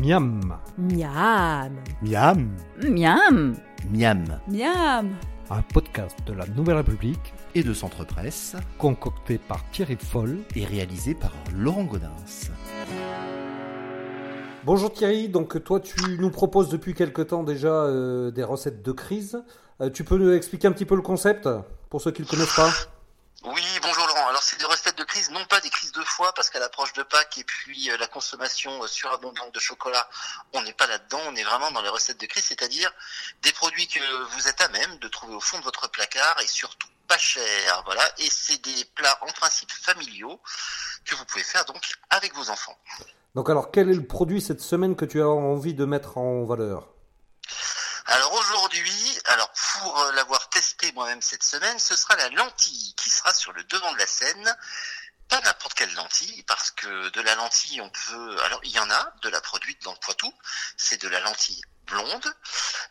Miam. Miam. Miam. Miam. Miam. Miam. Un podcast de la Nouvelle République Et de Centre Presse concocté par Thierry Foll. et réalisé par Laurent Godin. Bonjour Thierry, donc toi tu nous proposes depuis quelque temps déjà euh, des recettes de crise. Euh, tu peux nous expliquer un petit peu le concept pour ceux qui ne le connaissent pas? Oui, bonjour Laurent. Alors c'est des recettes de crise, non pas des crises de foie, parce qu'à l'approche de Pâques et puis euh, la consommation euh, surabondante de chocolat, on n'est pas là-dedans, on est vraiment dans les recettes de crise, c'est-à-dire des produits que vous êtes à même de trouver au fond de votre placard et surtout pas cher, voilà. Et c'est des plats en principe familiaux que vous pouvez faire donc avec vos enfants. Donc alors quel est le produit cette semaine que tu as envie de mettre en valeur Alors aujourd'hui, alors pour euh, l'avoir testé moi-même cette semaine, ce sera la lentille qui sera sur le devant de la scène. Pas n'importe quelle lentille, parce que de la lentille, on peut. Alors il y en a de la produite dans le Poitou, c'est de la lentille blonde.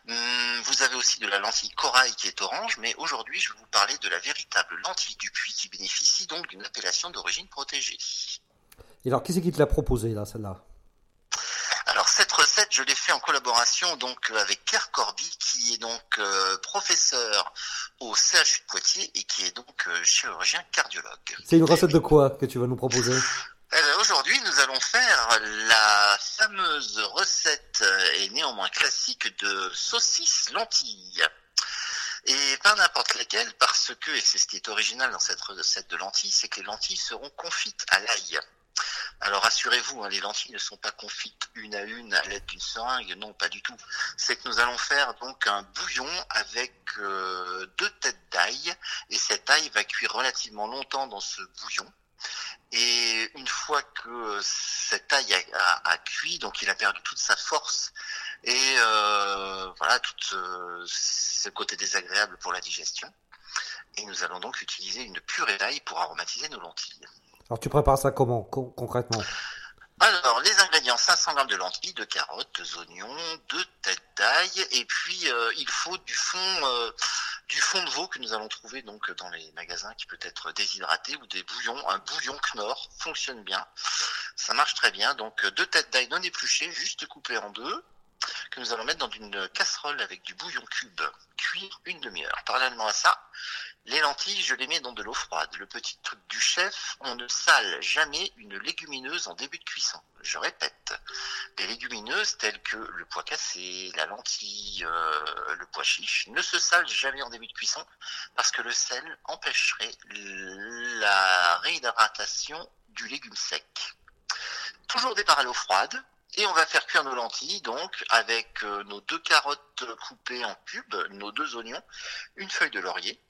Hum, Vous avez aussi de la lentille corail qui est orange, mais aujourd'hui je vais vous parler de la véritable lentille du puits qui bénéficie donc d'une appellation d'origine protégée. Et alors qui c'est qui te l'a proposé là, celle-là? Alors cette recette, je l'ai fait en collaboration donc avec Pierre Corby, qui est donc euh, professeur au CHU de Poitiers et qui est donc euh, chirurgien cardiologue. C'est une recette de quoi que tu vas nous proposer? Eh ben, Aujourd'hui, nous allons faire la fameuse recette euh, et néanmoins classique de saucisse lentilles. Et pas n'importe laquelle, parce que, et c'est ce qui est original dans cette recette de lentilles, c'est que les lentilles seront confites à l'ail. Alors rassurez-vous, hein, les lentilles ne sont pas confites une à une à l'aide d'une seringue, non pas du tout. C'est que nous allons faire donc un bouillon avec euh, deux têtes d'ail, et cet ail va cuire relativement longtemps dans ce bouillon. Et une fois que cet ail a cuit, donc il a perdu toute sa force et euh, voilà tout euh, ce côté désagréable pour la digestion. Et nous allons donc utiliser une purée d'ail pour aromatiser nos lentilles. Alors tu prépares ça comment con- concrètement? Alors, les ingrédients 500 grammes de lentilles, de carottes, oignons, deux têtes d'ail, et puis euh, il faut du fond, euh, du fond de veau que nous allons trouver donc dans les magasins, qui peut être déshydraté ou des bouillons. Un bouillon Knorr fonctionne bien, ça marche très bien. Donc euh, deux têtes d'ail non épluchées, juste coupées en deux, que nous allons mettre dans une casserole avec du bouillon cube, cuire une demi-heure. Parallèlement à ça, les lentilles, je les mets dans de l'eau froide. Le petit truc du chef, on ne sale jamais une légumineuse en début de cuisson. Je répète, les légumineuses telles que le pois cassé, la lentille, euh, le pois chiche ne se salent jamais en début de cuisson parce que le sel empêcherait la réhydratation du légume sec. Toujours départ à l'eau froide. Et on va faire cuire nos lentilles, donc, avec euh, nos deux carottes coupées en cubes, nos deux oignons, une feuille de laurier,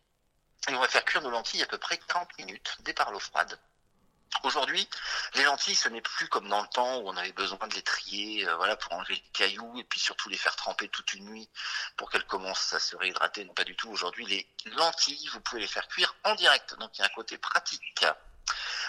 et on va faire cuire nos lentilles à peu près 40 minutes, départ l'eau froide. Aujourd'hui, les lentilles, ce n'est plus comme dans le temps où on avait besoin de les trier, euh, voilà, pour enlever les cailloux et puis surtout les faire tremper toute une nuit pour qu'elles commencent à se réhydrater. Non, pas du tout. Aujourd'hui, les lentilles, vous pouvez les faire cuire en direct. Donc, il y a un côté pratique.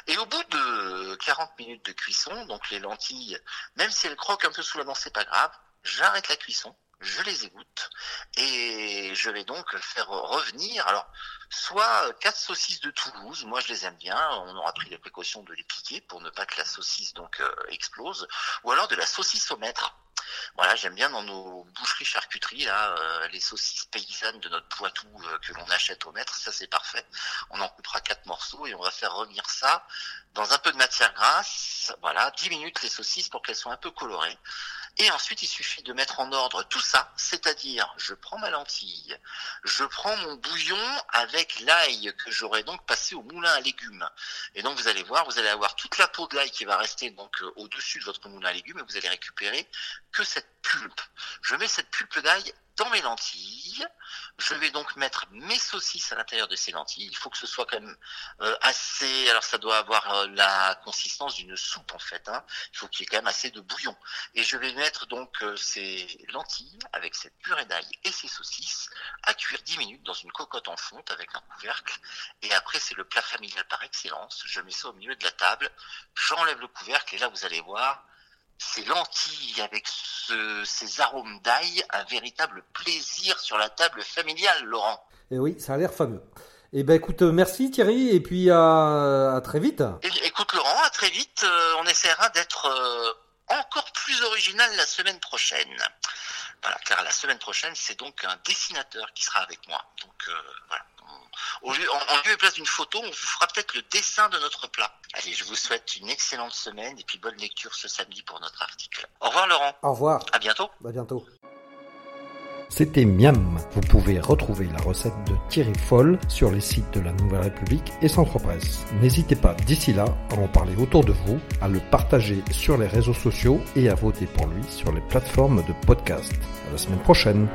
Et au bout de 40 minutes de cuisson, donc les lentilles, même si elles croquent un peu sous la dent, c'est pas grave. J'arrête la cuisson, je les égoutte et je vais donc faire revenir. Alors, soit quatre saucisses de Toulouse, moi je les aime bien. On aura pris les précautions de les piquer pour ne pas que la saucisse donc euh, explose, ou alors de la saucisse au maître. Voilà, j'aime bien dans nos boucheries charcuteries là, euh, les saucisses paysannes de notre Poitou euh, que l'on achète au maître, ça c'est parfait. On en coupera quatre morceaux et on va faire revenir ça dans un peu de matière grasse. Voilà, 10 minutes les saucisses pour qu'elles soient un peu colorées. Et ensuite, il suffit de mettre en ordre tout ça, c'est-à-dire je prends ma lentille, je prends mon bouillon avec l'ail que j'aurai donc passé au moulin à légumes. Et donc vous allez voir, vous allez avoir toute la peau de l'ail qui va rester donc euh, au-dessus de votre moulin à légumes et vous allez récupérer que cette pulpe. Je mets cette pulpe d'ail dans mes lentilles. Je vais donc mettre mes saucisses à l'intérieur de ces lentilles. Il faut que ce soit quand même euh, assez. Alors ça doit avoir euh, la consistance d'une soupe en fait. Hein. Il faut qu'il y ait quand même assez de bouillon. Et je vais mettre donc euh, ces lentilles avec cette purée d'ail et ces saucisses à cuire 10 minutes dans une cocotte en fonte avec un couvercle. Et après c'est le plat familial par excellence. Je mets ça au milieu de la table. J'enlève le couvercle et là vous allez voir ces lentilles avec ce- ces arômes d'ail, un véritable plaisir sur la table familiale, Laurent. Et oui, ça a l'air fameux. Eh ben écoute, euh, merci Thierry, et puis à, à très vite. Et, écoute Laurent, à très vite. Euh, on essaiera d'être euh, encore plus original la semaine prochaine. Voilà, car la semaine prochaine, c'est donc un dessinateur qui sera avec moi. Donc euh, voilà, On- au lieu, en, en lieu et place d'une photo, on vous fera peut-être le dessin de notre plat. Allez, je vous souhaite une excellente semaine et puis bonne lecture ce samedi pour notre article. Au revoir Laurent, Au revoir, à bientôt. à bientôt. C'était Miam. Vous pouvez retrouver la recette de Thierry Foll sur les sites de la Nouvelle République et Centre Presse. N'hésitez pas d'ici là à en parler autour de vous, à le partager sur les réseaux sociaux et à voter pour lui sur les plateformes de podcast. À la semaine prochaine.